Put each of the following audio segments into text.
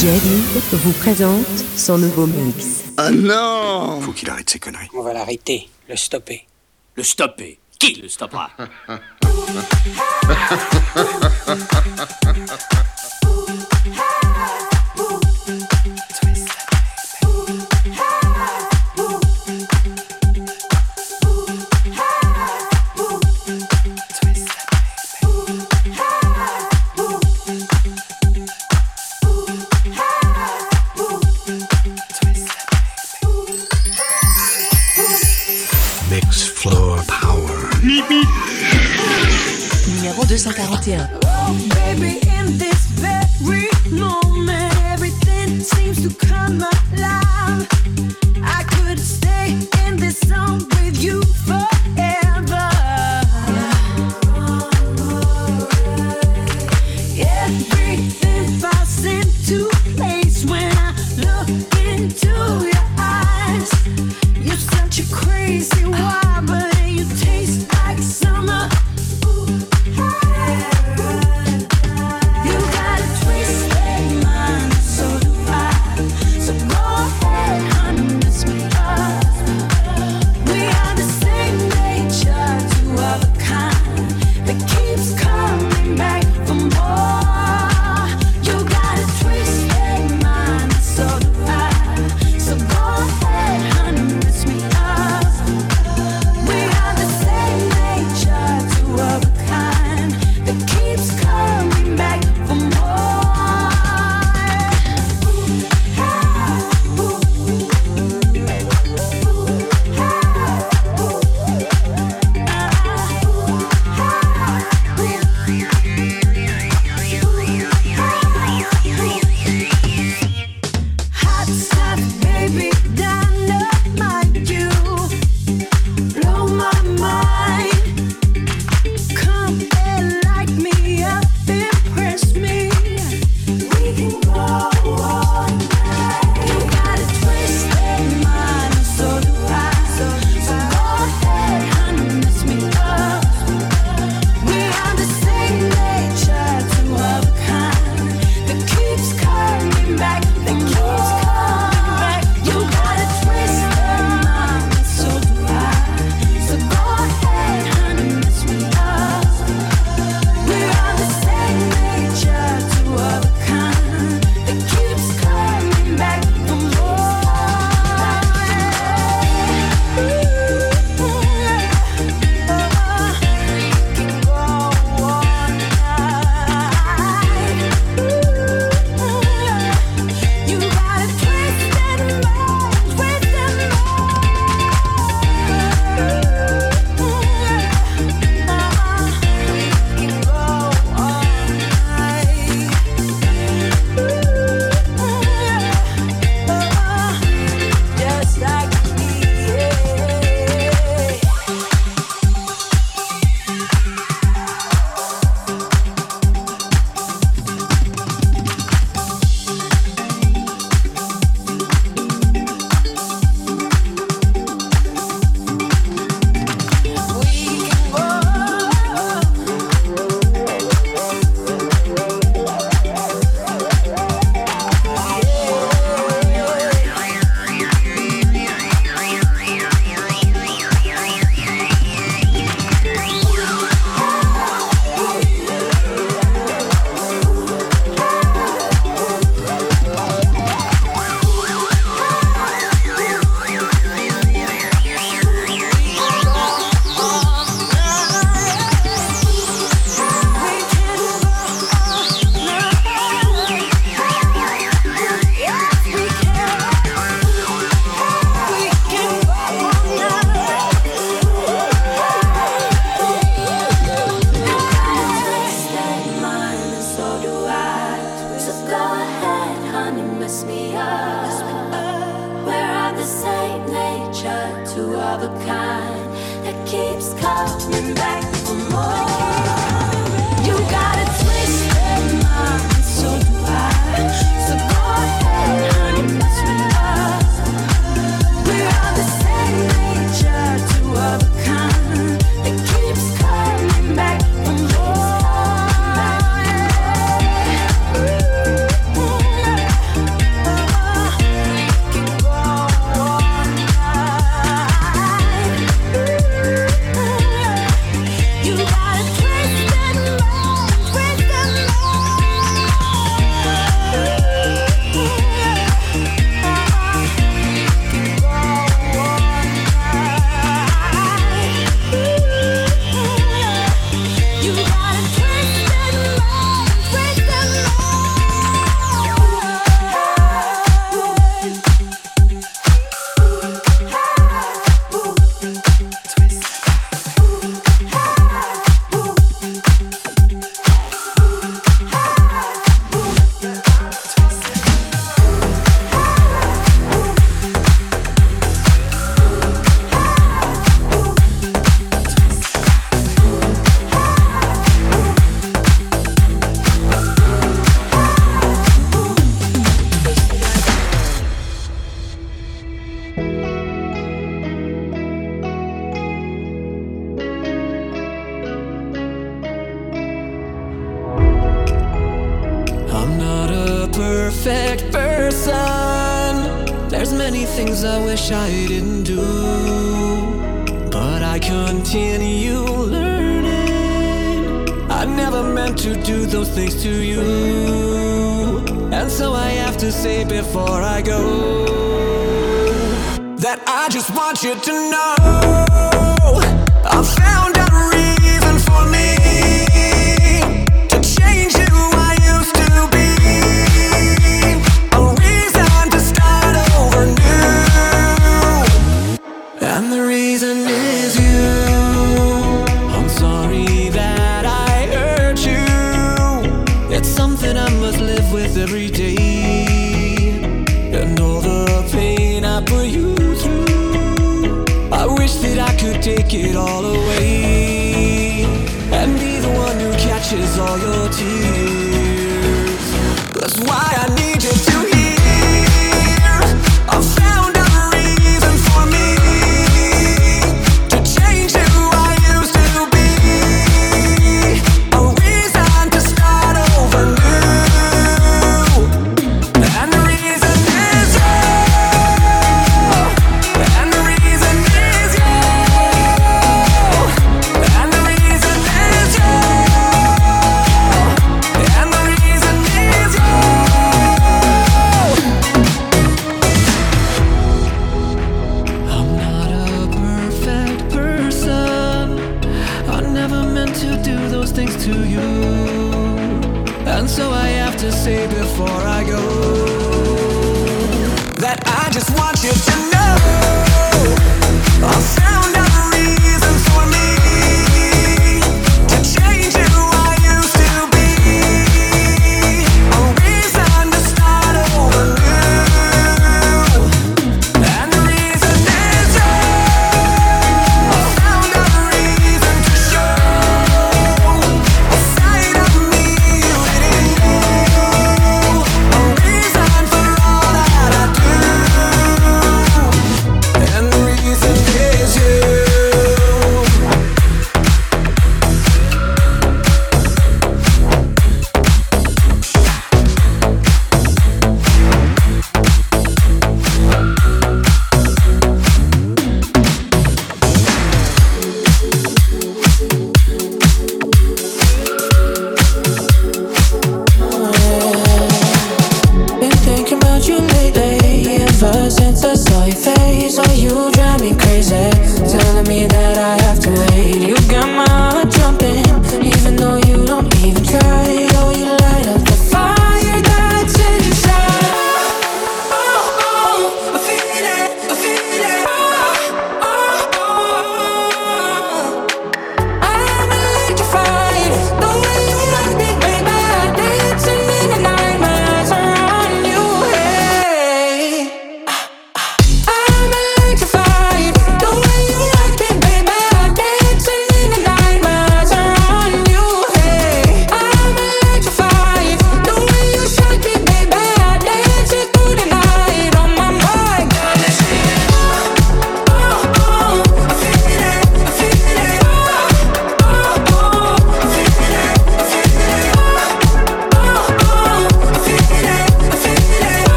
Jerry vous présente son nouveau mix. Ah oh non Faut qu'il arrête ses conneries. On va l'arrêter, le stopper. Le stopper Qui le stoppera? 241. Baby, in this very moment, everything seems to come alive.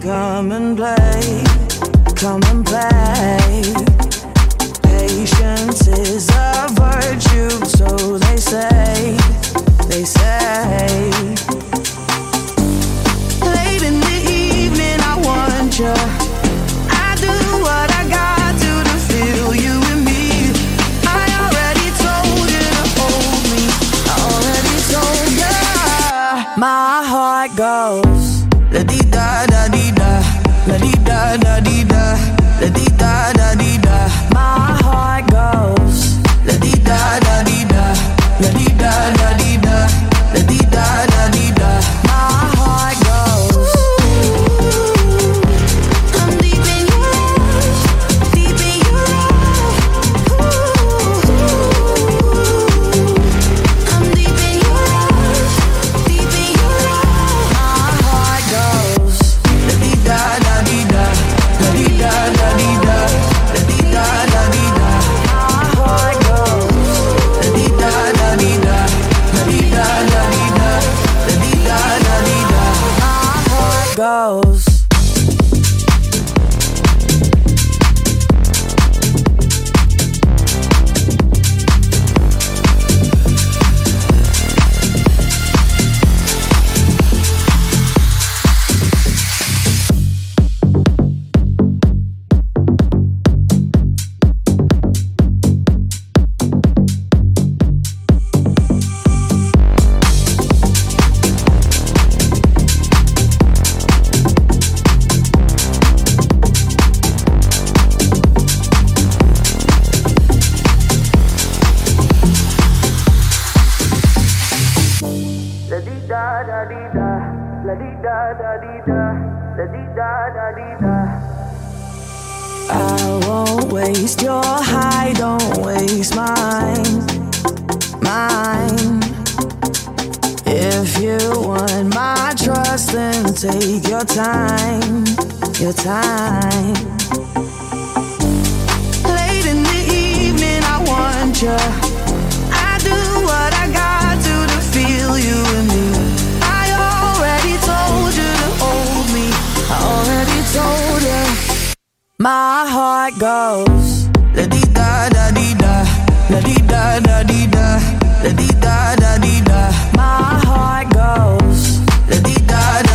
come and play, come and play. time, your time. Late in the evening, I want you. I do what I got to to feel you and me. I already told you to hold me. I already told you. My heart goes la di da da di da, la di da da di da, la di da da di da. My heart goes la di da da.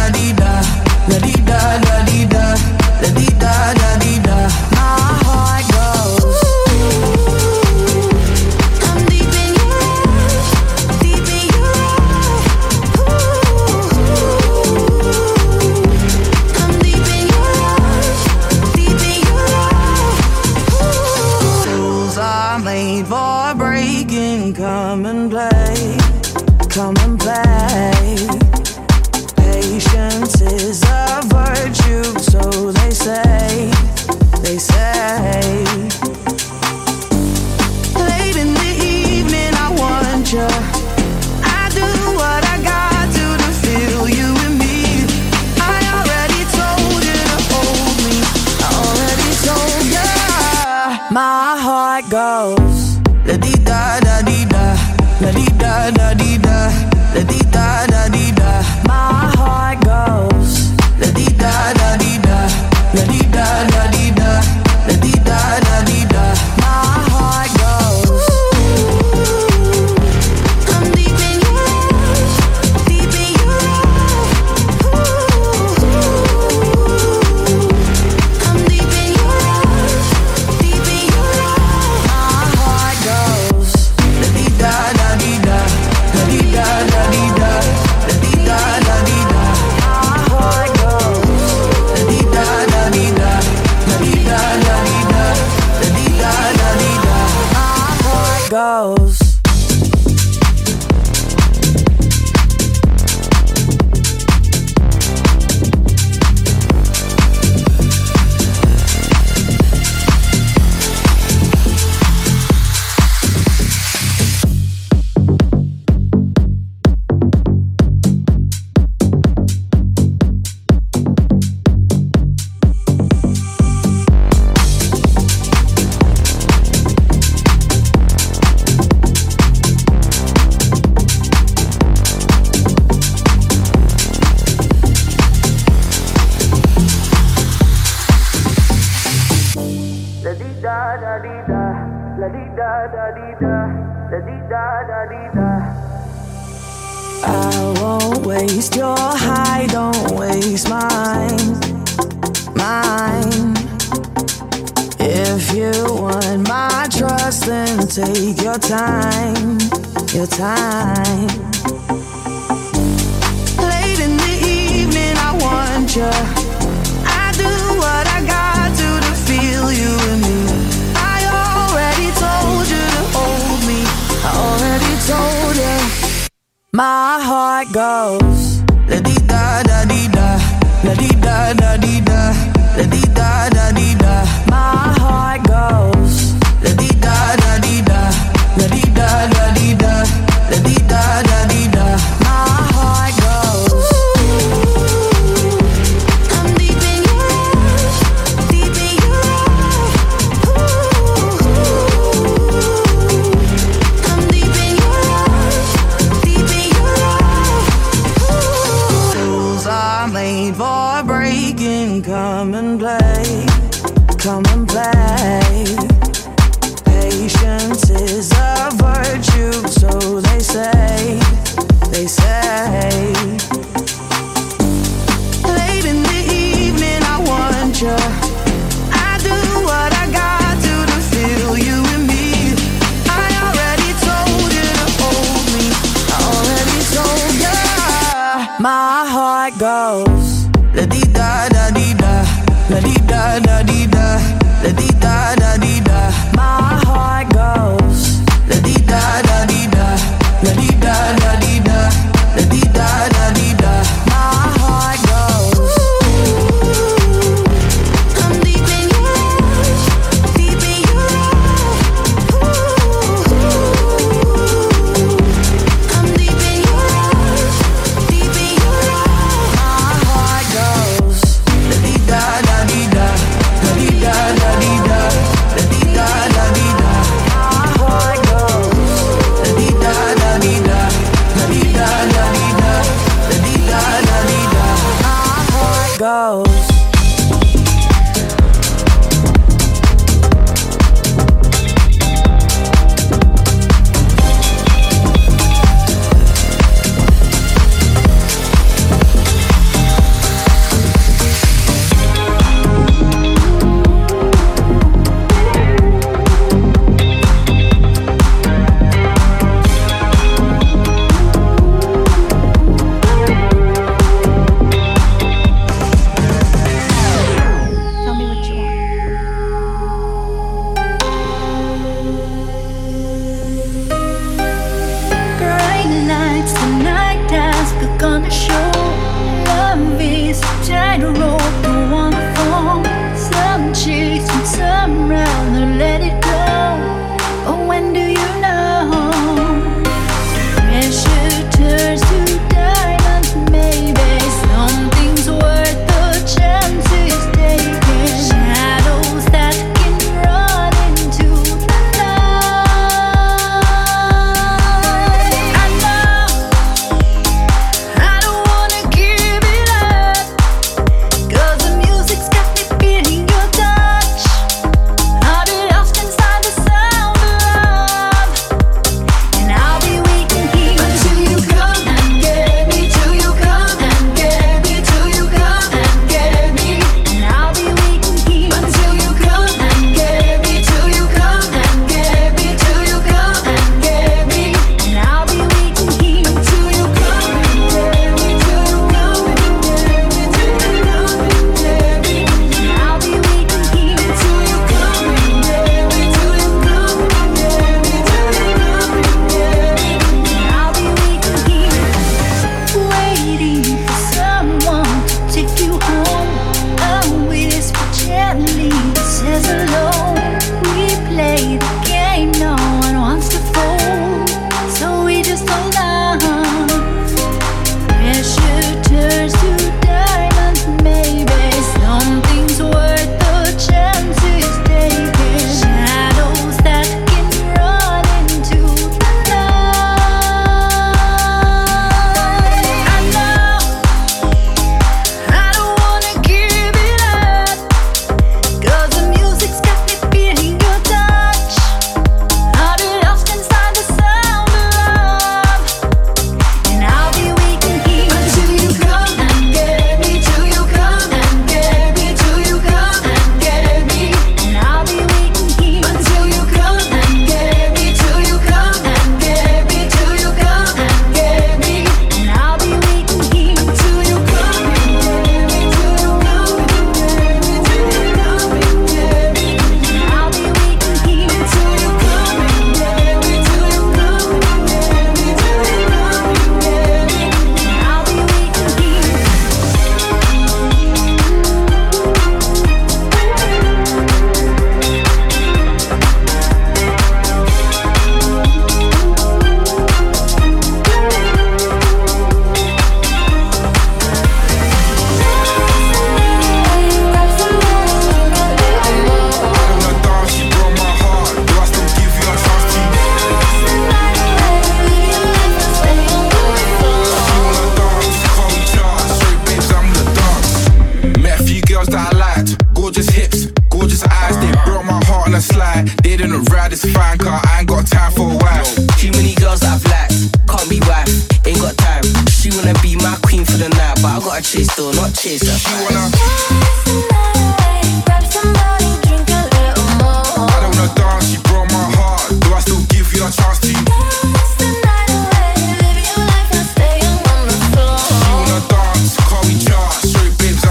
be my queen for the night, but I gotta chase though, not chase her. She wanna dance the night away, grab somebody, drink a little more. I don't wanna dance, you broke my heart. Do I still give you chance to? Dance the night away, live your life stay on the floor. She wanna dance, call me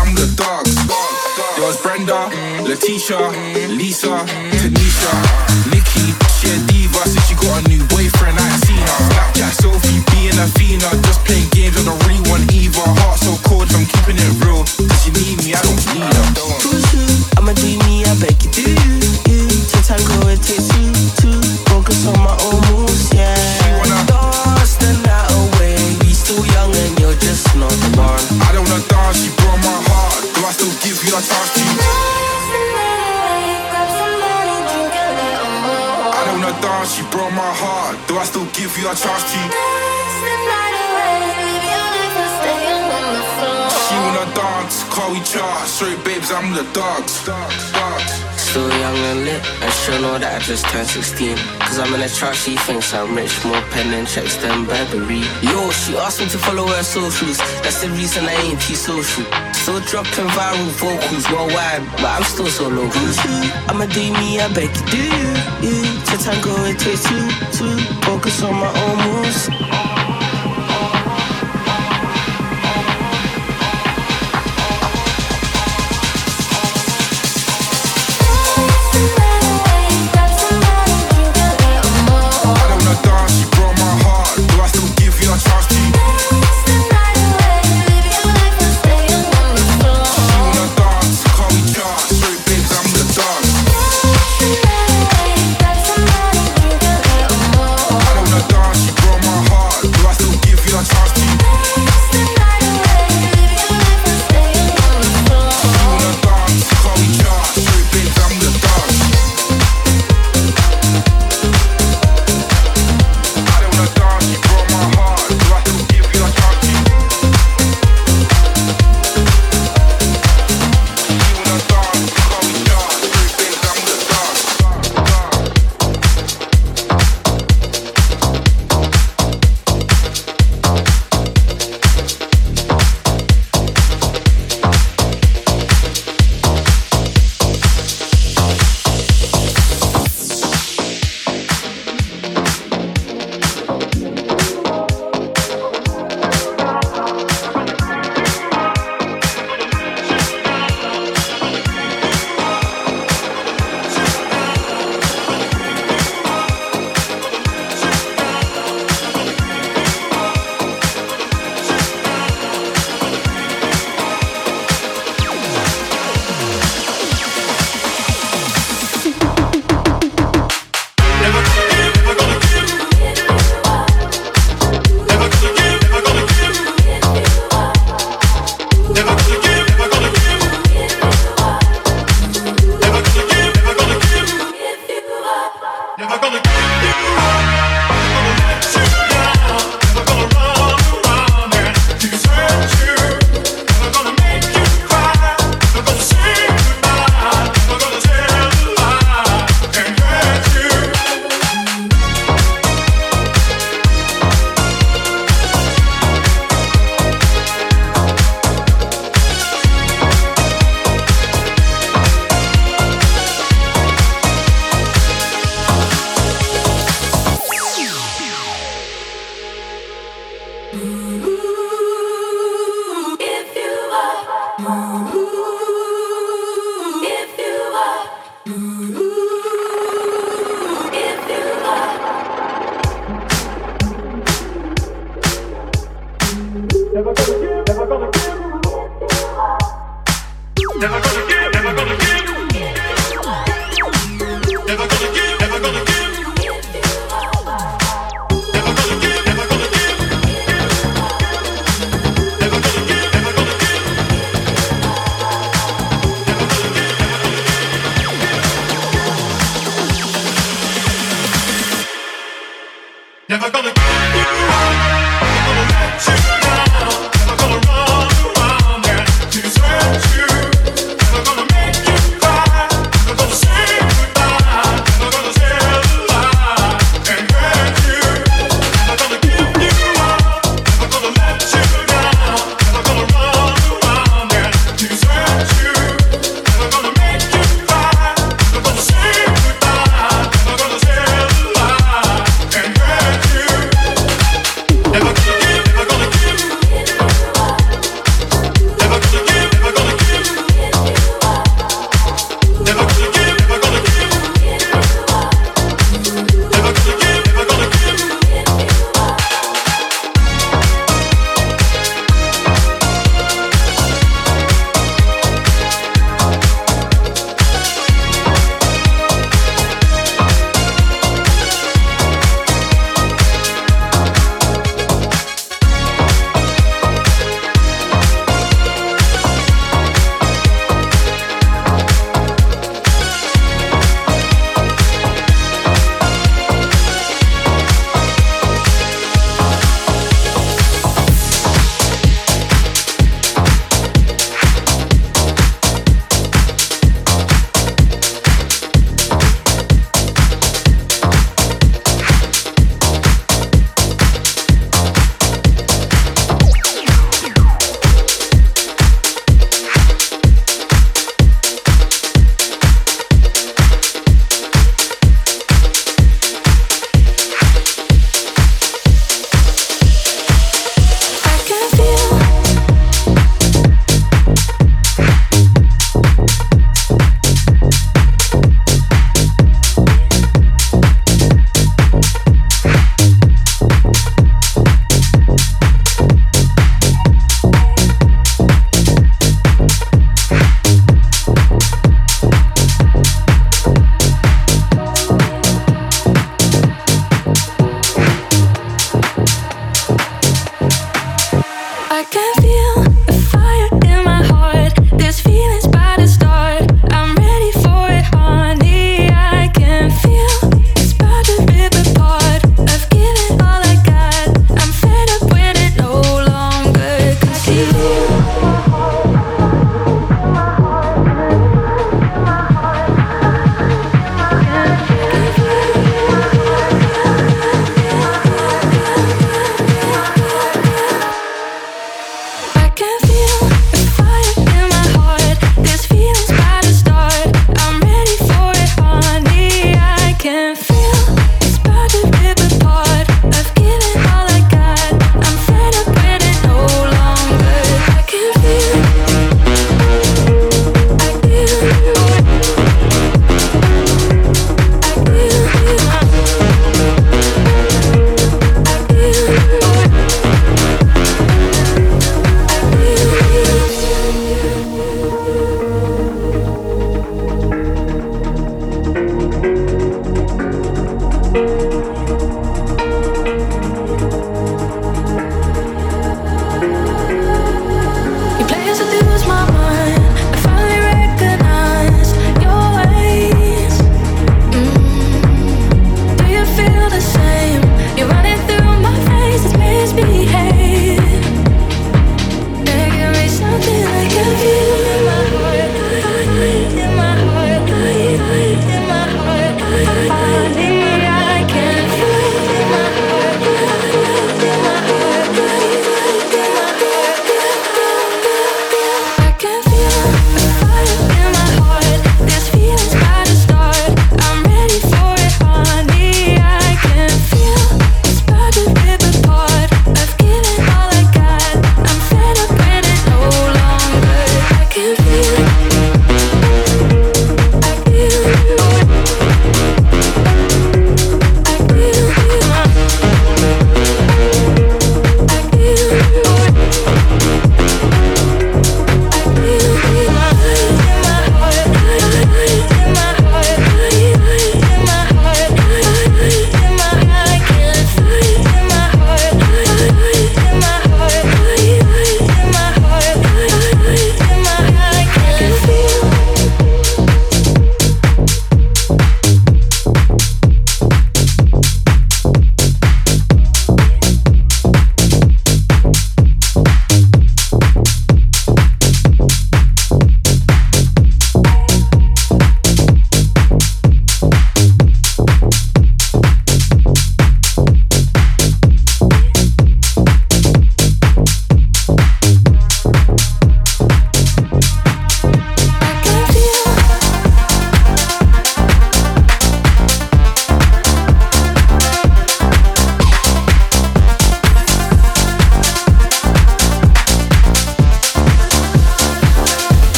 I'm the. There was Brenda. Letitia. the dogs. Still young and lit, and sure know that I just turned 16. Cause I'm in a trap, she thinks I'm rich, more pen and checks than Burberry. Yo, she asked me to follow her socials, that's the reason I ain't too social. Still dropping viral vocals worldwide, but I'm still so local. I'ma do me, I beg you do. You, to tango, it takes two, two. Focus on my own moves.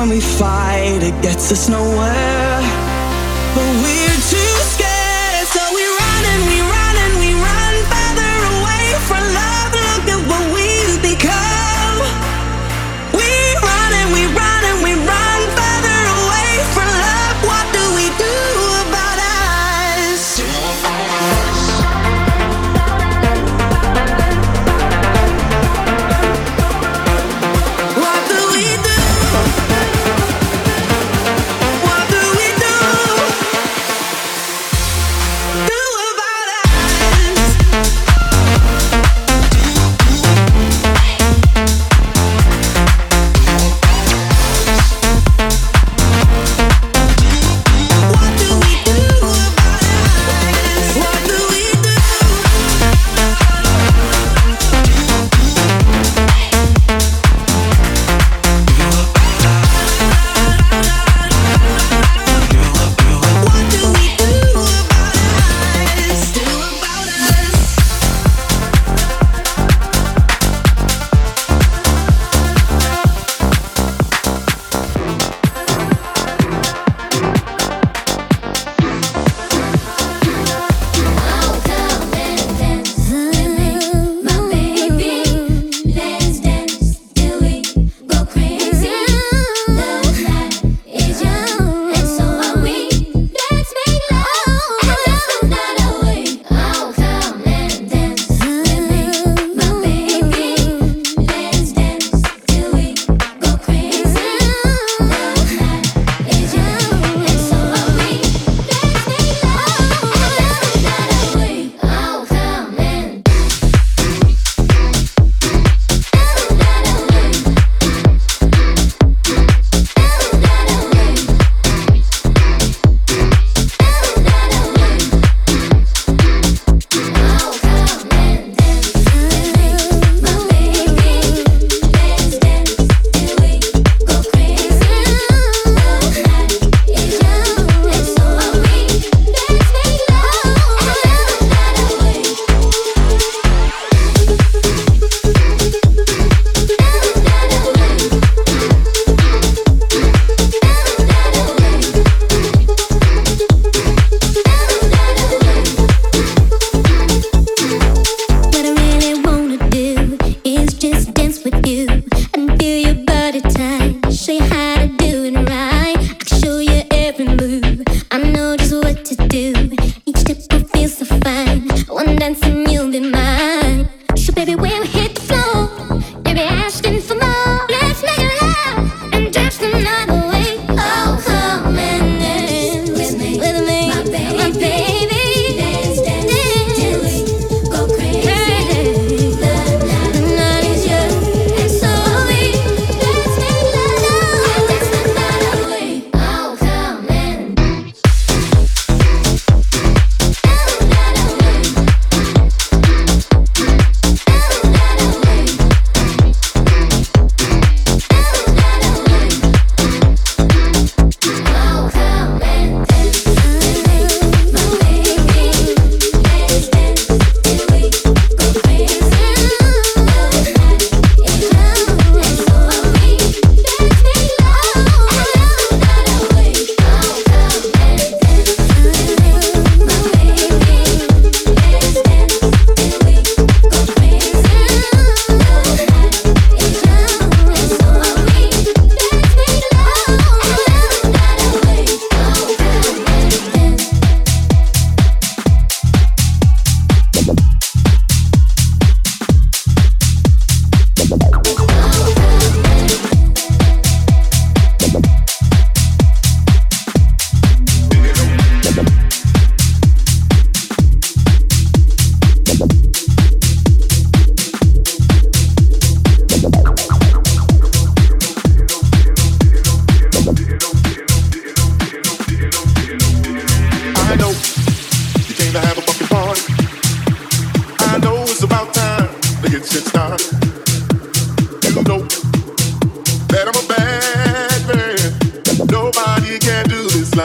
when we fight, it gets us nowhere. But we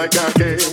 like I can.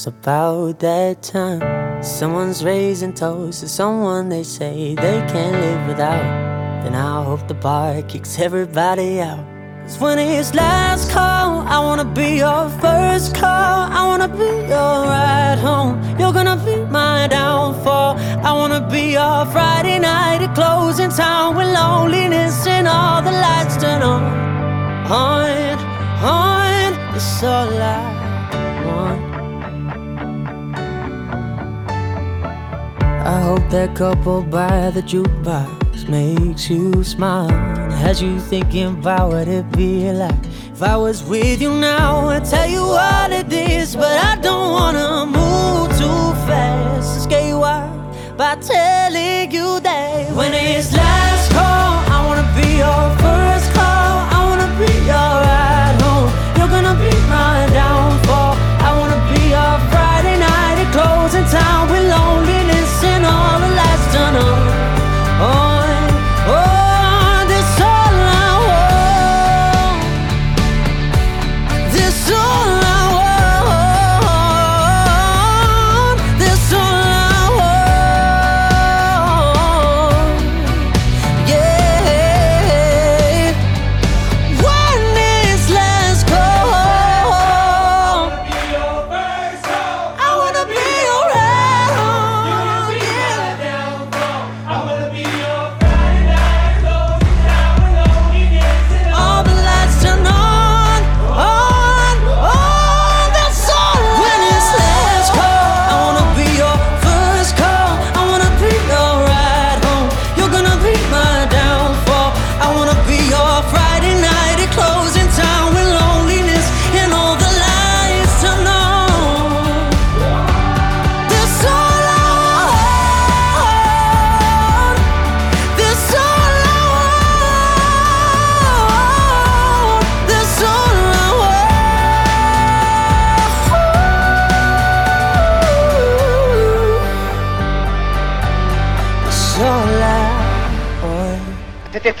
It's about that time. Someone's raising toast to someone they say they can't live without. Then I hope the bar kicks everybody out. Cause when it's last call, I wanna be your first call. I wanna be your ride home. You're gonna be my downfall. I wanna be your Friday night at closing time with loneliness and all the lights turn on. On, on, it's all I. I hope that couple by the jukebox makes you smile. Has you thinking about what it'd be like if I was with you now. I tell you all this but I don't wanna move too fast. Scare you off by telling you that when it's last call, I wanna be your first call. I wanna be your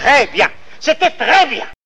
très bien. C'était très bien.